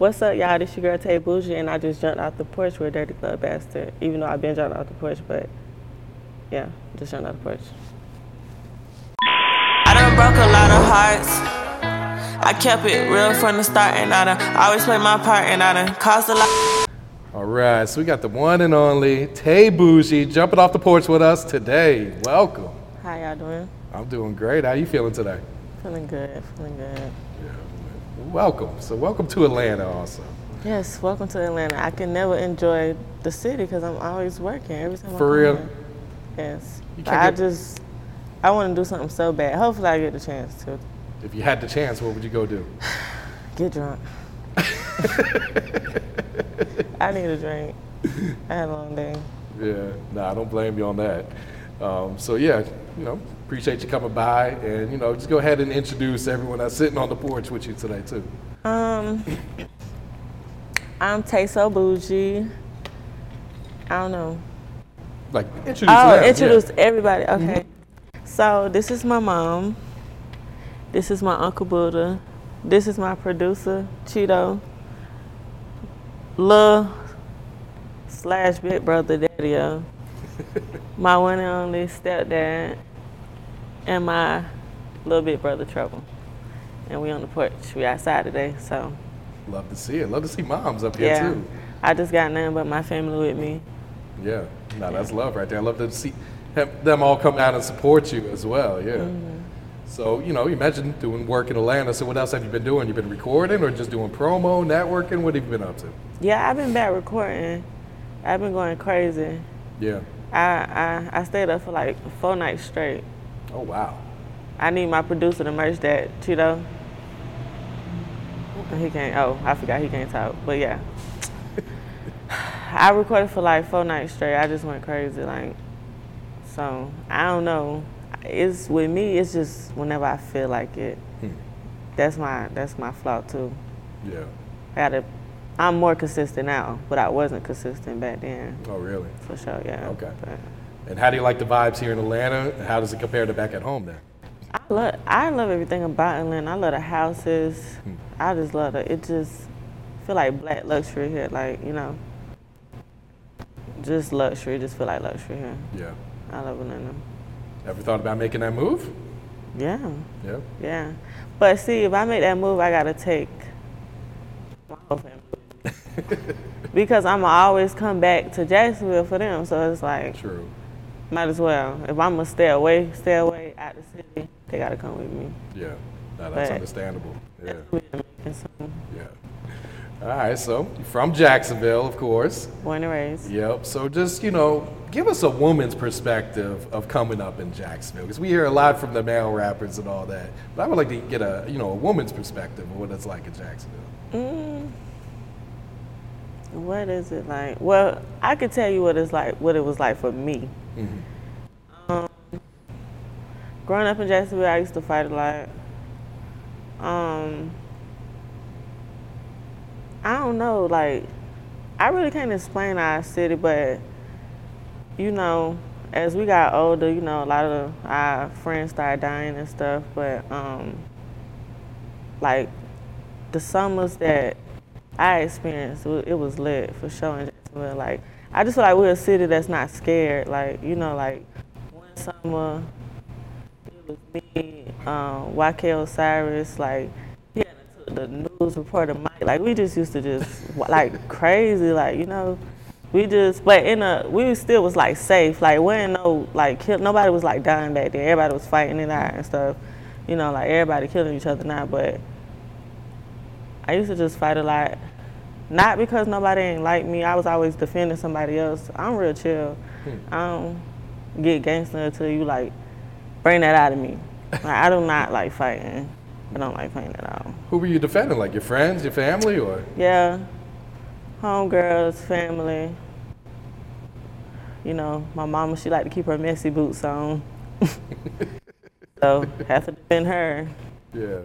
What's up, y'all? This your girl Tai Boujie, and I just jumped out the porch with Dirty Glove Bastard. Even though I've been jumping out the porch, but yeah, just jumped out the porch. I done broke a lot of hearts. I kept it real from the start, and I done always played my part, and I done caused a lot. All right, so we got the one and only Tai Boujie jumping off the porch with us today. Welcome. How y'all doing? I'm doing great. How you feeling today? Feeling good, feeling good. Welcome. So welcome to Atlanta also. Yes, welcome to Atlanta. I can never enjoy the city because I'm always working every time. I For real? here. Yes. You can't I just, I want to do something so bad. Hopefully, I get the chance to If you had the chance, what would you go do? get drunk. I need a drink. I had a long day. Yeah, nah, I don't blame you on that. Um, so yeah, you know, appreciate you coming by, and you know, just go ahead and introduce everyone that's sitting on the porch with you today too. Um, I'm Tay So Bougie. I don't know. Like introduce. Oh, them, yeah. introduce everybody. Okay. So this is my mom. This is my uncle Buddha. This is my producer Cheeto. Lil slash big brother Daddy. my one and only stepdad, and my little big brother Trouble. And we on the porch. We outside today, so Love to see it. Love to see moms up here yeah. too. I just got nothing but my family with me. Yeah, no, that's love right there. I love to see have them all come out and support you as well. Yeah. Mm-hmm. So you know, imagine doing work in Atlanta. So what else have you been doing? You've been recording or just doing promo, networking? What have you been up to? Yeah, I've been back recording. I've been going crazy. Yeah. I, I, I stayed up for like four nights straight. Oh wow. I need my producer to merge that, Cheeto. He can't, oh, I forgot he can't talk. But yeah. I recorded for like four nights straight. I just went crazy. Like, so I don't know. It's with me, it's just whenever I feel like it. Hmm. That's my that's my flaw too. Yeah. I gotta I'm more consistent now, but I wasn't consistent back then. Oh really? For sure, yeah. Okay. But And how do you like the vibes here in Atlanta? How does it compare to back at home then? I love I love everything about Atlanta. I love the houses. Hmm. I just love it. It just feel like black luxury here. Like you know, just luxury. Just feel like luxury here. Yeah. I love Atlanta. Ever thought about making that move? Yeah, Yeah. yeah. But see, if I make that move, I gotta take my whole family. because I'ma always come back to Jacksonville for them. So it's like True. Might as well. If I'm gonna stay away, stay away out the city, they gotta come with me. Yeah. No, that's But- understandable. Yeah. Yeah. All right. So you're from Jacksonville, of course. born and raised. Yep. So just you know, give us a woman's perspective of coming up in Jacksonville, because we hear a lot from the male rappers and all that. But I would like to get a you know a woman's perspective of what it's like in Jacksonville. Mm. What is it like? Well, I could tell you what it's like. What it was like for me. Um, growing up in Jacksonville, I used to fight a lot. Um, I don't know. Like, I really can't explain our city, but you know, as we got older, you know, a lot of our friends started dying and stuff. But um, like the summers that I experienced, it it was lit for sure in Like, I just feel like we're a city that's not scared. Like, you know, like one summer, it was me, um, YK Osiris, like, he had the news reporter Mike. Like, we just used to just, like, crazy, like, you know. We just, but in a, we still was like safe. Like, we ain't no, like, kill, nobody was like dying back there. Everybody was fighting it out and stuff. you know, like everybody killing each other now, but I used to just fight a lot. Not because nobody ain't like me. I was always defending somebody else. I'm real chill. Hmm. I don't get gangster until you like bring that out of me. Like, I do not like fighting. I don't like fighting at all. Who were you defending? Like your friends, your family, or? Yeah, homegirls, family. You know, my mama, she like to keep her messy boots on. so, have to defend her. Yeah.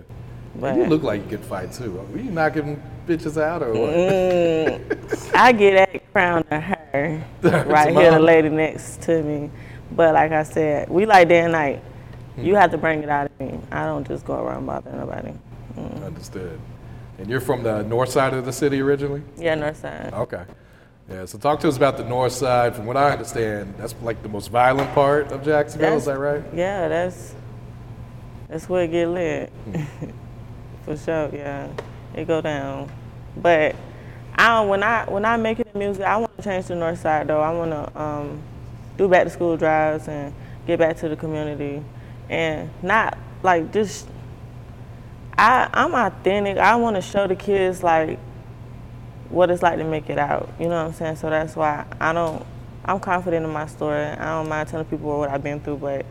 But You look like you could fight too. Are you knocking bitches out or what? Mm, I get that crown to her, right here, the lady next to me. But like I said, we like day and night. You hmm. have to bring it out of me. I don't just go around bothering nobody. Mm. Understood. And you're from the north side of the city originally? Yeah, north side. Okay. Yeah, so talk to us about the north side. From what I understand, that's like the most violent part of Jacksonville, is that right? Yeah, that's that's where it get lit. Hmm. For sure, yeah. It go down. But I when I when I make it music, I want to change the north side though. I want to um, do back to school drives and get back to the community, and not like just. I I'm authentic. I want to show the kids like what it's like to make it out. You know what I'm saying? So that's why I don't. I'm confident in my story. I don't mind telling people what I've been through, but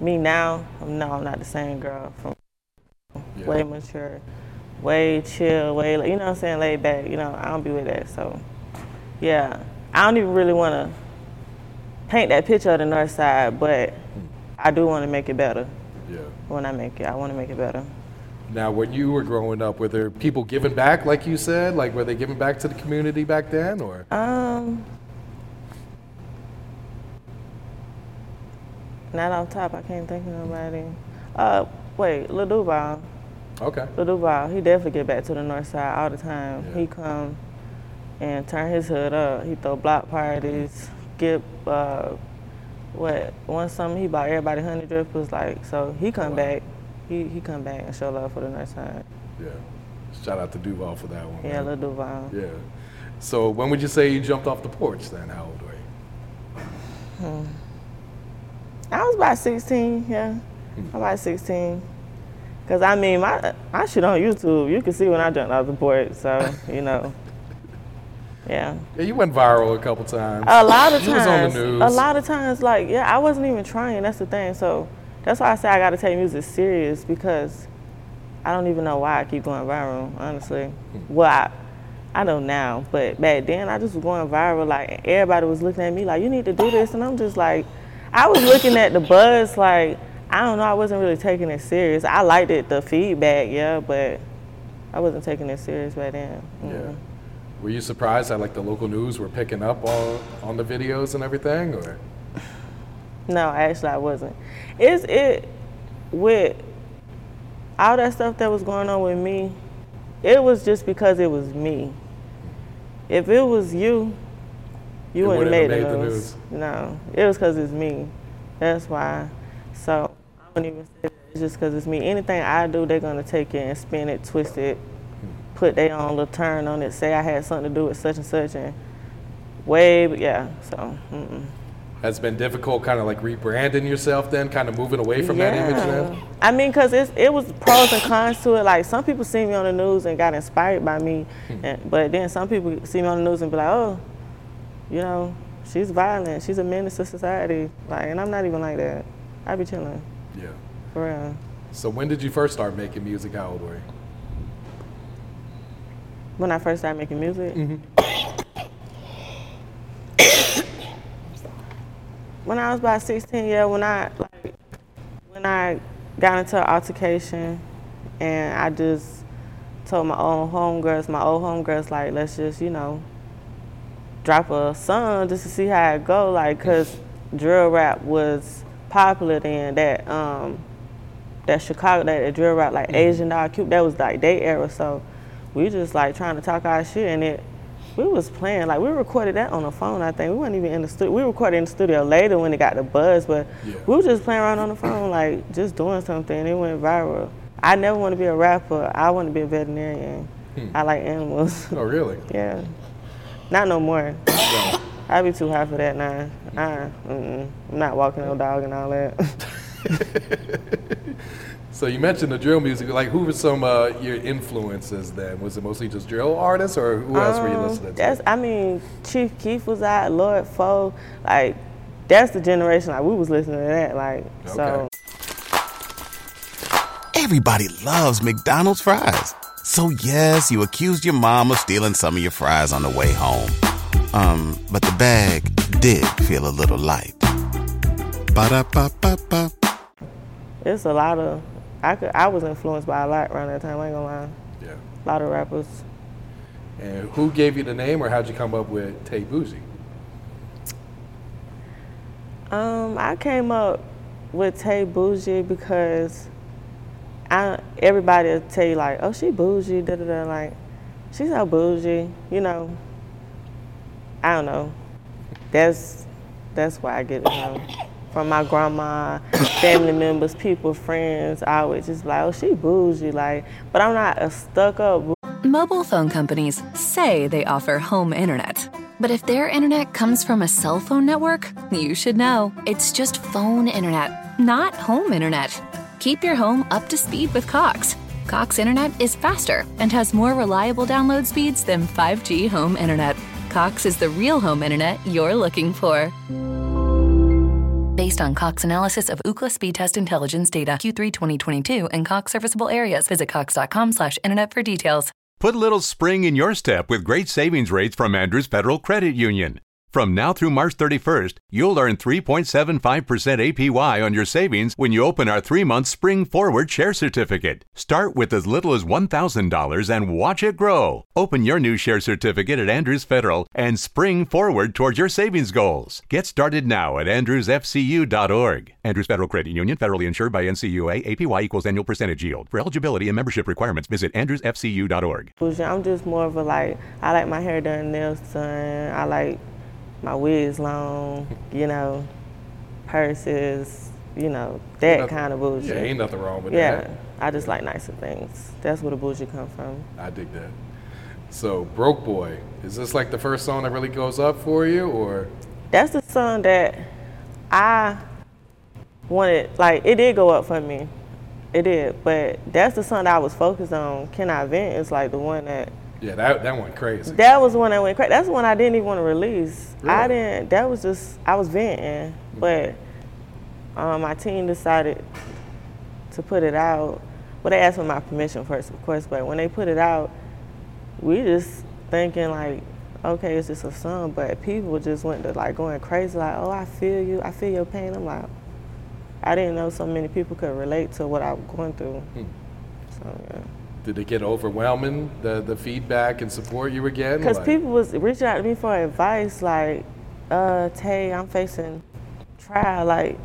me now, no, I'm not the same girl from Yeah. way mature, way chill, way you know what I'm saying, laid back. You know, I don't be with that. So, yeah, I don't even really want to paint that picture of the north side, but I do want to make it better. Yeah. When I make it, I want to make it better. Now, when you were growing up, were there people giving back, like you said? Like, were they giving back to the community back then, or? Um, not off top. I can't think of nobody. Uh, wait, Lil Duval. Okay. Lil Duval, he definitely get back to the north side all the time. Yeah. He come and turn his hood up. He throw block parties, get uh, what one summer he bought everybody hundred drippers. Like so, he come Wow. back. He he come back and show love for the north side. Yeah. Shout out to Duval for that one. Yeah, man. Lil Duval. Yeah. So, when would you say you jumped off the porch then? How old were you? I was about 16, yeah. I'm about 16. Cause I mean, my my shit on YouTube. You can see when I jumped off the porch. So you know, yeah. Yeah, you went viral a couple times. A lot of You was on times. the news. A lot of times, like yeah, I wasn't even trying. That's the thing. So that's why I say I got to take music serious because I don't even know why I keep going viral. Honestly, Hmm. well, I, I know now, but back then I just was going viral. Like everybody was looking at me like, you need to do this, and I'm just like, I was looking at the buzz like. I don't know. I wasn't really taking it serious. I liked it, the feedback, yeah, but I wasn't taking it serious back then. Yeah. Mm. Were you surprised that like the local news were picking up on on the videos and everything, or? No, actually, I wasn't. It's it with all that stuff that was going on with me. It was just because it was me. If it was you, you It wouldn't have made made the news. No, it was because it's me. That's why. So wouldn't even say that. It's just because it's me. Anything I do, they're gonna take it and spin it, twist it, put their own little turn on it, say I had something to do with such and such, and way, but yeah. So. Mm-mm. Has it been difficult, kind of like rebranding yourself, then kind of moving away from that image then? I mean, cause it's, it was pros and cons to it. Like some people see me on the news and got inspired by me, Hmm. and, but then some people see me on the news and be like, oh, you know, she's violent. She's a menace to society. Like, and I'm not even like that. I be chilling Yeah. for real. So when did you first start making music? How old were you? When I first started making music. Mm-hmm. when I was about 16, yeah, when I like when I got into an altercation and I just told my own homegirls, my old homegirls, like, let's just, you know, drop a song just to see how it go, like, cause drill rap was popular then. That um, that Chicago, that, that drill rap, like Asian dog, Cube, that was like their era. So we just like trying to talk our shit, and it we was playing like we recorded that on the phone. I think we weren't even in the studio. We recorded in the studio later when it got the buzz, but Yeah. we were just playing around on the phone, like just doing something. It went viral. I never want to be a rapper. I want to be a veterinarian. I like animals. Oh, really? yeah, not no more. I'd be too high for that now. I, mm-mm. I'm not walking no dog and all that. so you mentioned the drill music. Like, who were some uh, your influences then? Was it mostly just drill artists, or who else were you Um, listening That's, to? I mean, Chief Keef was out, Lord Foe, like, that's the generation, like, we was listening to that, like, so. Everybody loves McDonald's fries. So yes, you accused your mom of stealing some of your fries on the way home. Um, but the bag did feel a little light. Ba-da-ba-ba-ba. It's a lot of, I could, I was influenced by a lot around that time, I ain't gonna lie. Yeah. A lot of rappers. And who gave you the name, or how'd you come up with Tai Boujie? Um, I came up with Tai Boujie because I everybody will tell you like, oh she bougie, da da da like she's so bougie, you know. I don't know. That's that's why I get it from. From my grandma, family members, people, friends, I always just like, oh she bougie, like but I'm not a stuck up Mobile phone companies say they offer home internet. But if their internet comes from a cell phone network, you should know. It's just phone internet, not home internet. Keep your home up to speed with Cox. Cox internet is faster and has more reliable download speeds than 5G home internet. Cox is the real home internet you're looking for. Based on Cox analysis of Ookla speed test intelligence data Q3 2022 and Cox serviceable areas, visit cox.com/internet for details. Put a little spring in your step with great savings rates from Andrews Federal Credit Union. From now through March 31st, you'll earn 3.75% APY on your savings when you open our three month Spring Forward Share Certificate. Start with as little as $1,000 and watch it grow. Open your new share certificate at Andrews Federal and spring forward towards your savings goals. Get started now at andrewsfcu.org. Andrews Federal Credit Union, federally insured by NCUA, APY equals annual percentage yield. For eligibility and membership requirements, visit andrewsfcu.org. I'm just more of a like, I like my hair done, nails done. I like my wigs long, you know, purses, you know, that Nothing- kind of bougie. Yeah, ain't nothing wrong with Yeah, that. I just like nicer things. That's where the bougie come from. I dig that. So, Broke Boy, is this like the first song that really goes up for you, or? That's the song that I wanted, like, it did go up for me. It did, but that's the song that I was focused on. Can I Vent is like the one that Yeah, that, that went crazy. That was one that went crazy. That's the one I didn't even want to release. I didn't. That was just I was venting, but um, my team decided to put it out. But they asked for my permission first, of course. But when they put it out, we just thinking like, okay, it's just a song. But people just went to like going crazy, like, oh, I feel you, I feel your pain. I'm like, I didn't know so many people could relate to what I was going through. So yeah. Did it get overwhelming, the, the feedback and support you were getting? Because Like- people was reaching out to me for advice, like, uh, Tai, I'm facing trial. Like,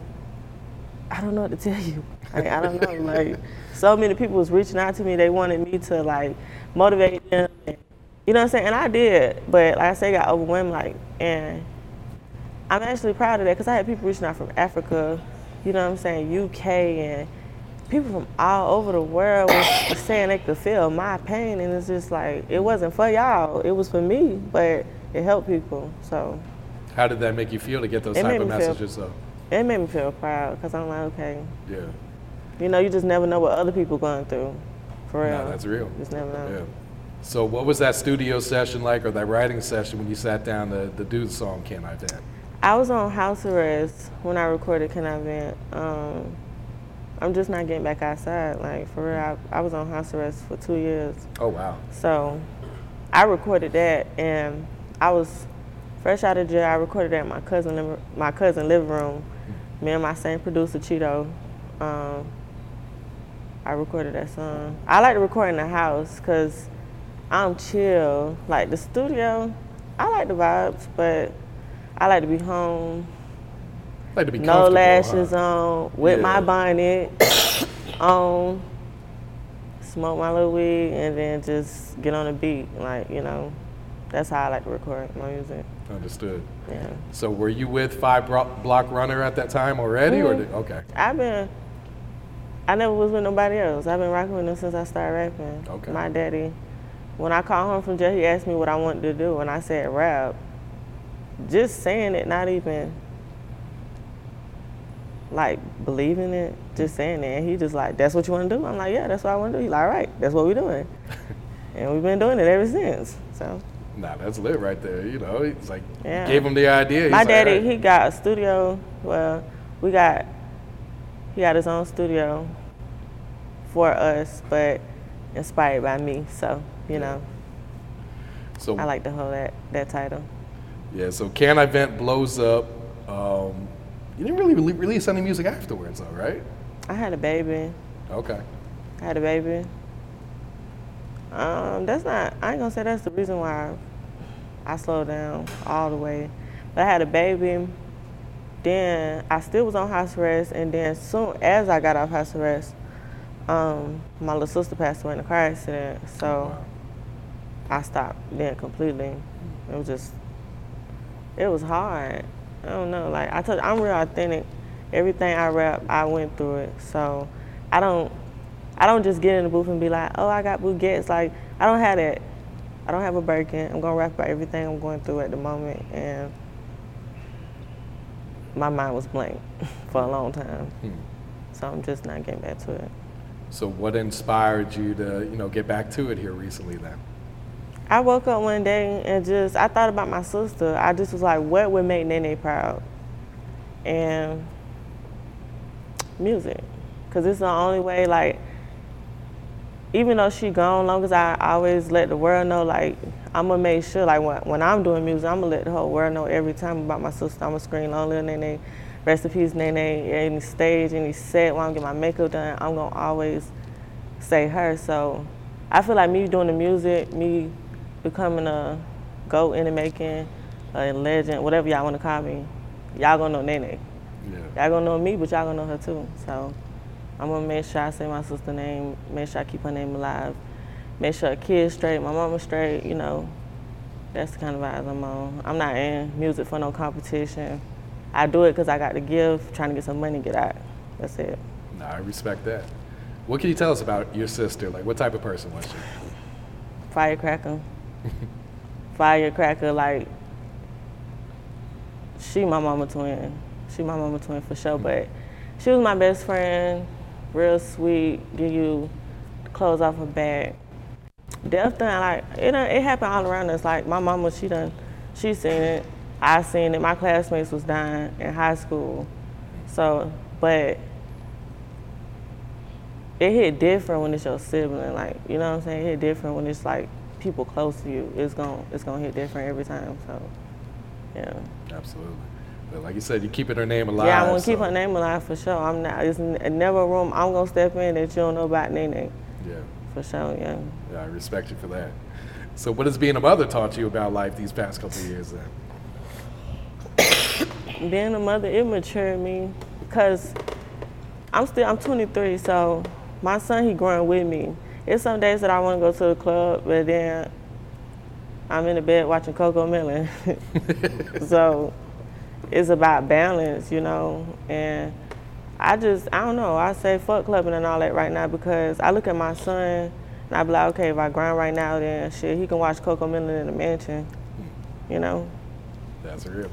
I don't know what to tell you. Like, I don't know. Like, so many people was reaching out to me. They wanted me to like motivate them. And, you know what I'm saying? And I did, but like I say, I got overwhelmed. Like, and I'm actually proud of that because I had people reaching out from Africa. You know what I'm saying? UK and people from all over the world was, saying they could feel my pain, and it's just like it wasn't for y'all. It was for me, but it helped people. So How did that make you feel to get those type of me feel- messages? Though? it made me feel proud because I'm like, okay, Yeah. you know, you just never know what other people going through. For real. No, that's real. Just never know. Yeah. So, what was that studio session like, or that writing session when you sat down to, to do the song "Can I Vent"? I was on house arrest when I recorded Can I Vent. Um, I'm just not getting back outside. Like, for real, I, I was on house arrest for two years. Oh wow. So I recorded that, and I was fresh out of jail. I recorded that in my cousin, my cousin living room. Me and my same producer, Cheeto. Um, I recorded that song. I like to record in the house because I'm chill. Like the studio, I like the vibes, but I like to be home, Like to be no lashes huh? on, with my Yeah. bonnet on, smoke my little weed, and then just get on the beat. Like, you know, that's how I like to record my music. Understood. Yeah. So, were you with Five Block Runner at that time already, or Mhm. did, okay? I've been, I never was with nobody else. I've been rocking with them since I started rapping. Okay. My daddy, when I called home from jail, he asked me what I wanted to do, and I said rap. Just saying it, not even like believing it, just saying it. And he just like, that's what you want to do? I'm like, yeah, that's what I want to do. He's like, all right, that's what we're doing. and we've been doing it ever since. So. Nah, that's lit right there. You know, it's like Yeah. gave him the idea. He's My like, daddy, "All right." he got a studio. Well, we got he got his own studio for us, but inspired by me. So you know, So I like to hold that that title. yeah, so Can I Vent blows up. Um, you didn't really rele- release any music afterwards, though, right? I had a baby. Okay. I had a baby. Um, that's not. I ain't gonna say that's the reason why I slowed down all the way. But I had a baby. Then I still was on house arrest, and then soon as I got off house arrest, um, my little sister passed away in a car accident. So I stopped then completely. It was just, it was hard. I don't know. Like I told, you, I'm real authentic. Everything I rap, I went through it. So I don't, I don't just get in the booth and be like, oh, I got Bugats. Like I don't have that. I don't have a Birkin. I'm gonna rap about everything I'm going through at the moment, and my mind was blank for a long time. Hmm. So I'm just not getting back to it. So what inspired you to, you know, get back to it here recently then? I woke up one day and just I thought about my sister. I just was like, what would make Nene proud? And music, cause it's the only way. Like, even though she gone, long as I always let the world know, like I'm gonna make sure, like when, when I'm doing music, I'm gonna let the whole world know every time about my sister. I'm gonna scream on little Nene, peace, Nene. Any stage, any set, when I'm getting my makeup done, I'm gonna always say her. So I feel like me doing the music, me becoming a go in the making, a legend, whatever y'all want to call me, y'all gonna know Nene. Yeah. Y'all gonna know me, but y'all gonna know her too. So I'm gonna make sure I say my sister name, make sure I keep her name alive, make sure her kids straight, my mama straight. You know, that's the kind of vibes I'm on. I'm not in music for no competition. I do it because I got the gift, trying to get some money, get out. That's it. Nah, I respect that. What can you tell us about your sister? Like, what type of person was she? Firecracker. Firecracker, like she my mama twin. She my mama twin for sure. But she was my best friend, real sweet, give you clothes off her back. Death done like it done, it happened all around us. Like my mama, she done she seen it. I seen it. My classmates was dying in high school. So but it hit different when it's your sibling. Like, you know what I'm saying? It hit different when it's like people close to you. It's gonna it's gonna hit different every time. So yeah. Absolutely. But like you said, you're keeping her name alive. yeah, I'm gonna keep her name alive for sure. I'm not it's never a room I'm gonna step in that you don't know about Nene. Yeah. For sure, yeah. Yeah, I respect you for that. So, what has being a mother taught you about life these past couple of years then? being a mother, it matured me because I'm still I'm 23, so my son he growing with me. It's some days that I want to go to the club, but then I'm in the bed watching CoComelon. so it's about balance, you know. And I just I don't know. I say fuck clubbing and all that right now because I look at my son and I be like, okay, if I grind right now, then shit, he can watch CoComelon in the mansion, you know. That's real.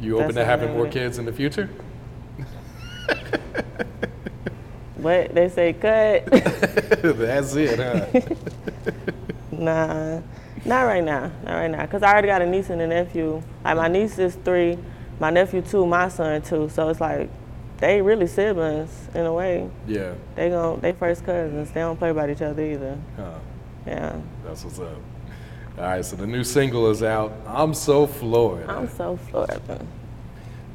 You open That's to having more kids in the future? But they say cut. That's it, huh? Nah, not right now. Not right now. Cause I already got a niece and a nephew. Like my niece is three, my nephew two, my son two. So it's like they really siblings in a way. yeah. They gon' they first cousins. They don't play about each other either. Huh. Yeah. That's what's up. All right, so the new single is out. I'm so floored. I'm so floored.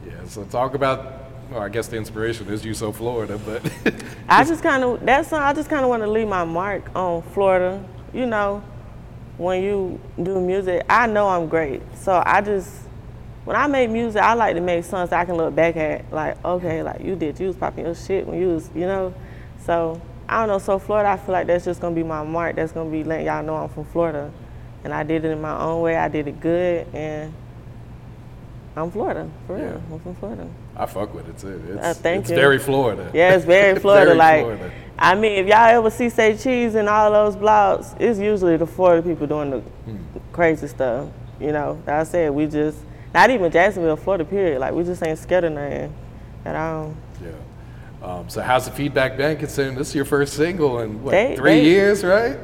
yeah, so talk about. Well, I guess the inspiration is you so Florida, but I just kind of that's I just kind of want to leave my mark on Florida. You know, when you do music, I know I'm great. So I just when I make music, I like to make songs I can look back at. Like, okay, like you did, you was popping your shit when you was, you know. So I don't know. So Florida, I feel like that's just gonna be my mark. That's gonna be letting y'all know I'm from Florida, and I did it in my own way. I did it good, and I'm Florida for real. Yeah. I'm from Florida. I fuck with it too. It's, Uh, thank it's you. very Florida. Yeah, it's very Florida. Very like, Florida. I mean, if y'all ever see Say Cheese and all those blogs, it's usually the Florida people doing the Hmm. crazy stuff. You know, like I said, we just, not even Jacksonville, Florida, period. Like, we just ain't scared of nothing. at all. Yeah. Um, so how's the feedback been considering this is your first single in what, They- three they- years, right?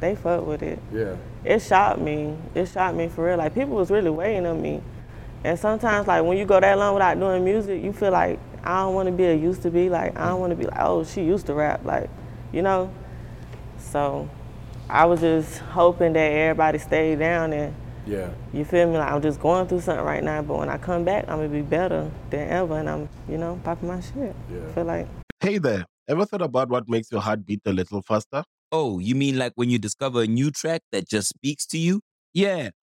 They fuck with it. Yeah. It shocked me. It shocked me for real. Like people was really waiting on me. And sometimes like when you go that long without doing music, you feel like I don't want to be a used to be. Like I don't want to be like, oh, she used to rap. Like, you know. So, I was just hoping that everybody stayed down and Yeah. you feel me. Like I'm just going through something right now, but when I come back, I'm gonna be better than ever, and I'm, you know, popping my shit. Yeah. feel like Hey there, ever thought about what makes your heart beat a little faster? Oh, you mean like when you discover a new track that just speaks to you? Yeah,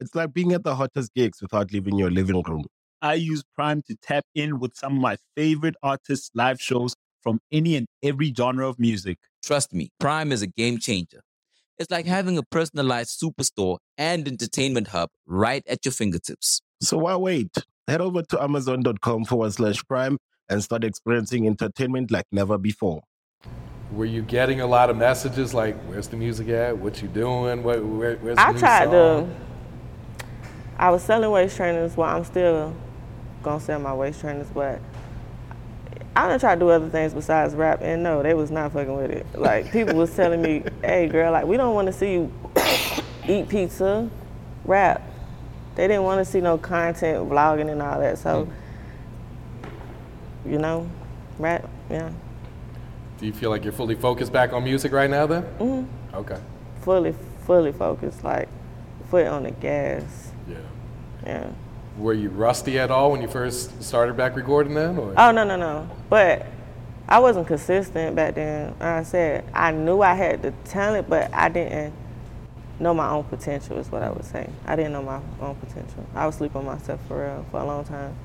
It's like being at the hottest gigs without leaving your living room. I use Prime to tap in with some of my favorite artists' live shows from any and every genre of music. Trust me, Prime is a game changer. It's like having a personalized superstore and entertainment hub right at your fingertips. So why wait? Head over to amazon.com forward slash prime and start experiencing entertainment like never before. Were you getting a lot of messages like, "Where's the music at? What you doing? What, where, where's the I new tried song? to. I was selling waist trainers. Well, I'm still gonna sell my waist trainers, but I done tried to do other things besides rap, and no, they was not fucking with it. Like people was telling me, "Hey, girl, like we don't want to see you eat pizza, rap." They didn't want to see no content, vlogging, and all that. So, you know, rap, yeah, Do you feel like you're fully focused back on music right now then? Mm-hmm. Okay. fully, fully focused, like foot on the gas, Yeah. Were you rusty at all when you first started back recording then? Or? Oh no no no! But I wasn't consistent back then. Like I said I knew I had the talent, but I didn't know my own potential. Is what I would say. I didn't know my own potential. I was sleeping on myself for real for a long time.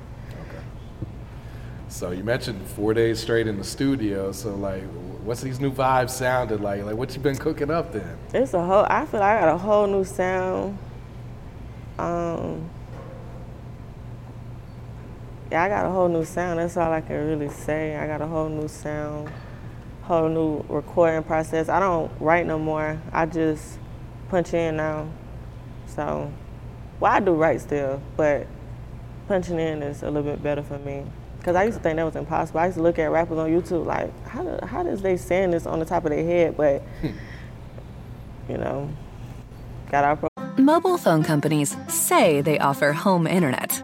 So you mentioned four days straight in the studio. So like, what's these new vibes sounded like? Like, what you been cooking up then? It's a whole. I feel like I got a whole new sound. Um. Yeah, I got a whole new sound. That's all I can really say. I got a whole new sound, whole new recording process. I don't write no more. I just punch in now. So, well, I do write still, but punching in is a little bit better for me. Cause I used to think that was impossible. I used to look at rappers on YouTube like, how do, how does they saying this on the top of their head? But hmm. you know, got our. Pro- Mobile phone companies say they offer home internet.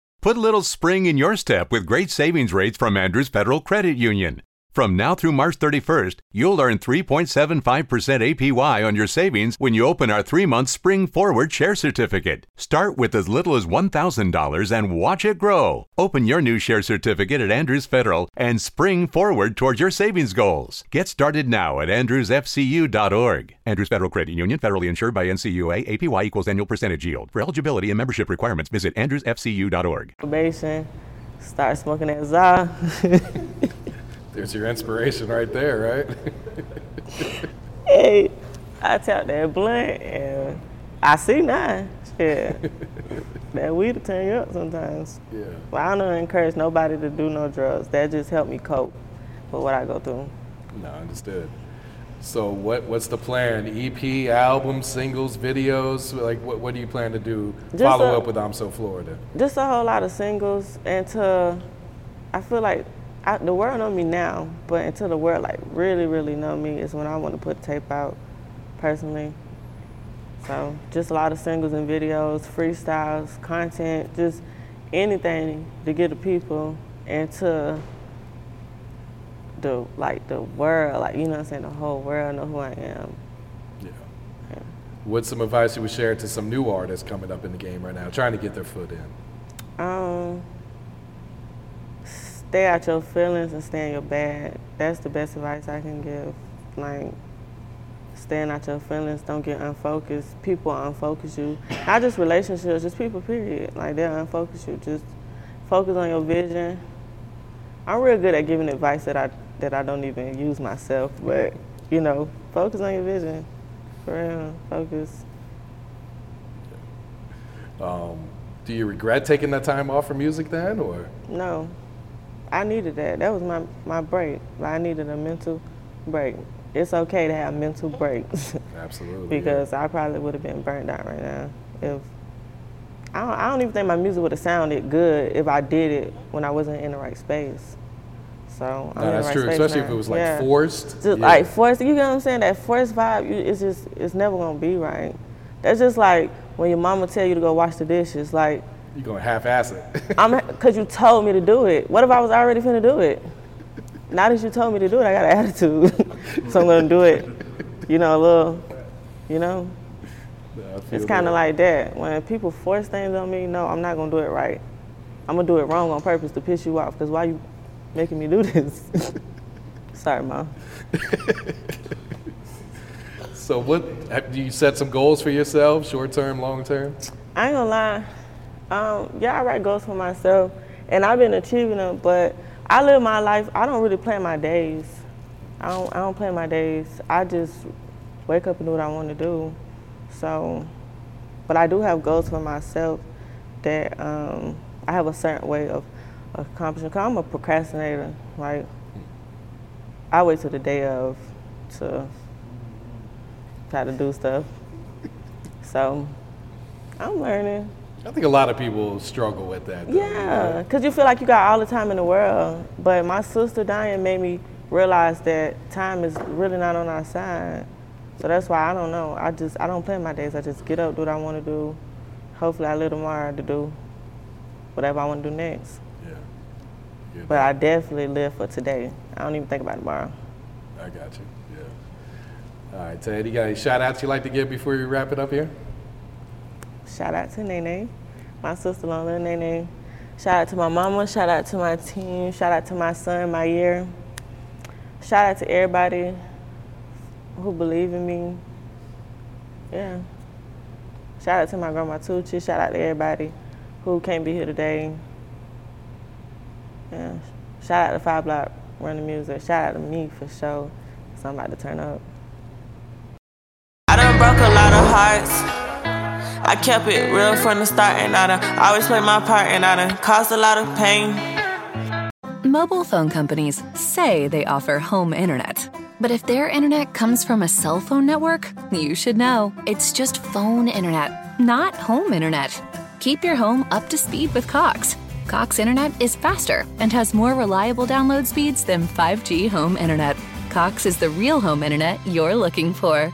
Put a little spring in your step with great savings rates from Andrews Federal Credit Union. From now through March 31st, you'll earn 3.75% APY on your savings when you open our three month Spring Forward Share Certificate. Start with as little as $1,000 and watch it grow. Open your new share certificate at Andrews Federal and spring forward towards your savings goals. Get started now at andrewsfcu.org. Andrews Federal Credit Union, federally insured by NCUA, APY equals annual percentage yield. For eligibility and membership requirements, visit andrewsfcu.org. start smoking that. There's your inspiration right there, right? hey, I tap that blunt and I see now. Yeah. that weed will turn you up sometimes. yeah. But I don't encourage nobody to do no drugs. That just helped me cope with what I go through. No, understood. So what what's the plan? EP, album, singles, videos? Like what what do you plan to do? Just Follow a- up with I'm So Florida. Just a whole lot of singles and to I feel like I, the world know me now, but until the world like really, really know me is when I want to put tape out personally. So just a lot of singles and videos, freestyles, content, just anything to get the people and to the like the world, like you know what I'm saying, the whole world know who I am. Yeah. What's some advice you would share to some new artists coming up in the game right now, trying to get their foot in? Um, stay out your feelings and stay in your bag. That's the best advice I can give. Like, staying out your feelings, don't get unfocused. People unfocus you. Not just relationships, just people, period. Like, they'll unfocus you. Just focus on your vision. I'm real good at giving advice that I that I don't even use myself, but you know, focus on your vision. For real, focus. Um, do you regret taking that time off from music then, or? No, I needed that. That was my my break. I needed a mental break. It's okay to have mental breaks. Absolutely. because I probably would have been burnt out right now if. I don't, I don't even think my music would have sounded good if I did it when I wasn't in the right space. So I'm No, that's right true, especially now. if it was, like, Yeah. forced. Just Yeah. like forced. You get what I'm saying? That forced vibe, you, it's just it's never gonna be right. That's just like when your mama tell you to go wash the dishes. Like You're going to half-ass it. I'm because you told me to do it. What if I was already finna do it? Now that you told me to do it, I got an attitude, so I'm gonna do it. You know, a little. You know, it's kind of like that. When people force things on me, no, I'm not gonna do it right. I'm gonna do it wrong on purpose to piss you off. Cause why you making me do this? Sorry, mom. So what, have, do you set some goals for yourself, short term, long term? I ain't gonna lie. Um, yeah, I write goals for myself, and I've been achieving them. But I live my life. I don't really plan my days. I don't. I don't plan my days. I just wake up and do what I want to do. So, but I do have goals for myself that um, I have a certain way of accomplishing. Cause I'm a procrastinator. Like I wait till the day of to try to do stuff. So I'm learning. I think a lot of people struggle with that. Though. Yeah, because you feel like you got all the time in the world. But my sister dying made me realize that time is really not on our side. So that's why I don't know. I just I don't plan my days. I just get up, do what I want to do. Hopefully, I live tomorrow to do whatever I want to do next. Yeah. But I definitely live for today. I don't even think about tomorrow. I got you. Yeah. All right, Ted, you got any shout outs you'd like to give before we wrap it up here? Shout out to Nene, my sister Lola Nene. Shout out to my mama. Shout out to my team. Shout out to my son, my year. Shout out to everybody who believe in me. Yeah. Shout out to my grandma Tucci. Shout out to everybody who can't be here today. Yeah. Shout out to Five Block Running Music. Shout out to me for sure. So I'm about to turn up. I done broke a lot of hearts. I kept it real from the start, and I done always played my part, and I done caused a lot of pain. Mobile phone companies say they offer home internet. But if their internet comes from a cell phone network, you should know. It's just phone internet, not home internet. Keep your home up to speed with Cox. Cox internet is faster and has more reliable download speeds than 5G home internet. Cox is the real home internet you're looking for.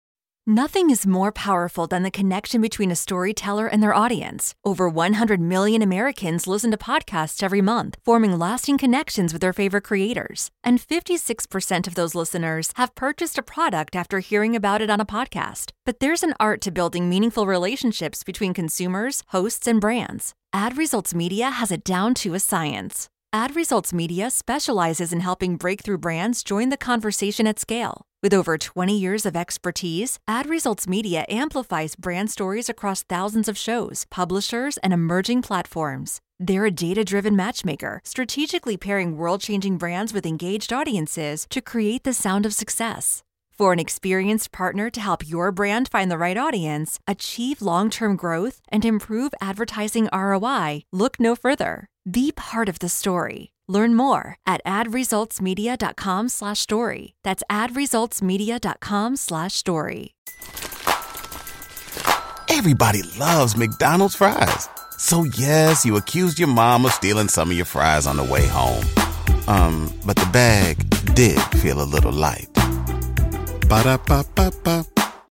Nothing is more powerful than the connection between a storyteller and their audience. Over 100 million Americans listen to podcasts every month, forming lasting connections with their favorite creators. And 56% of those listeners have purchased a product after hearing about it on a podcast. But there's an art to building meaningful relationships between consumers, hosts, and brands. Ad Results Media has it down to a science. Ad Results Media specializes in helping breakthrough brands join the conversation at scale. With over 20 years of expertise, Ad Results Media amplifies brand stories across thousands of shows, publishers, and emerging platforms. They're a data driven matchmaker, strategically pairing world changing brands with engaged audiences to create the sound of success. For an experienced partner to help your brand find the right audience, achieve long term growth, and improve advertising ROI, look no further. Be part of the story. Learn more at adresultsmedia.com slash story. That's adresultsmedia.com slash story. Everybody loves McDonald's fries. So yes, you accused your mom of stealing some of your fries on the way home. Um, but the bag did feel a little light. Ba-da-ba-ba-ba.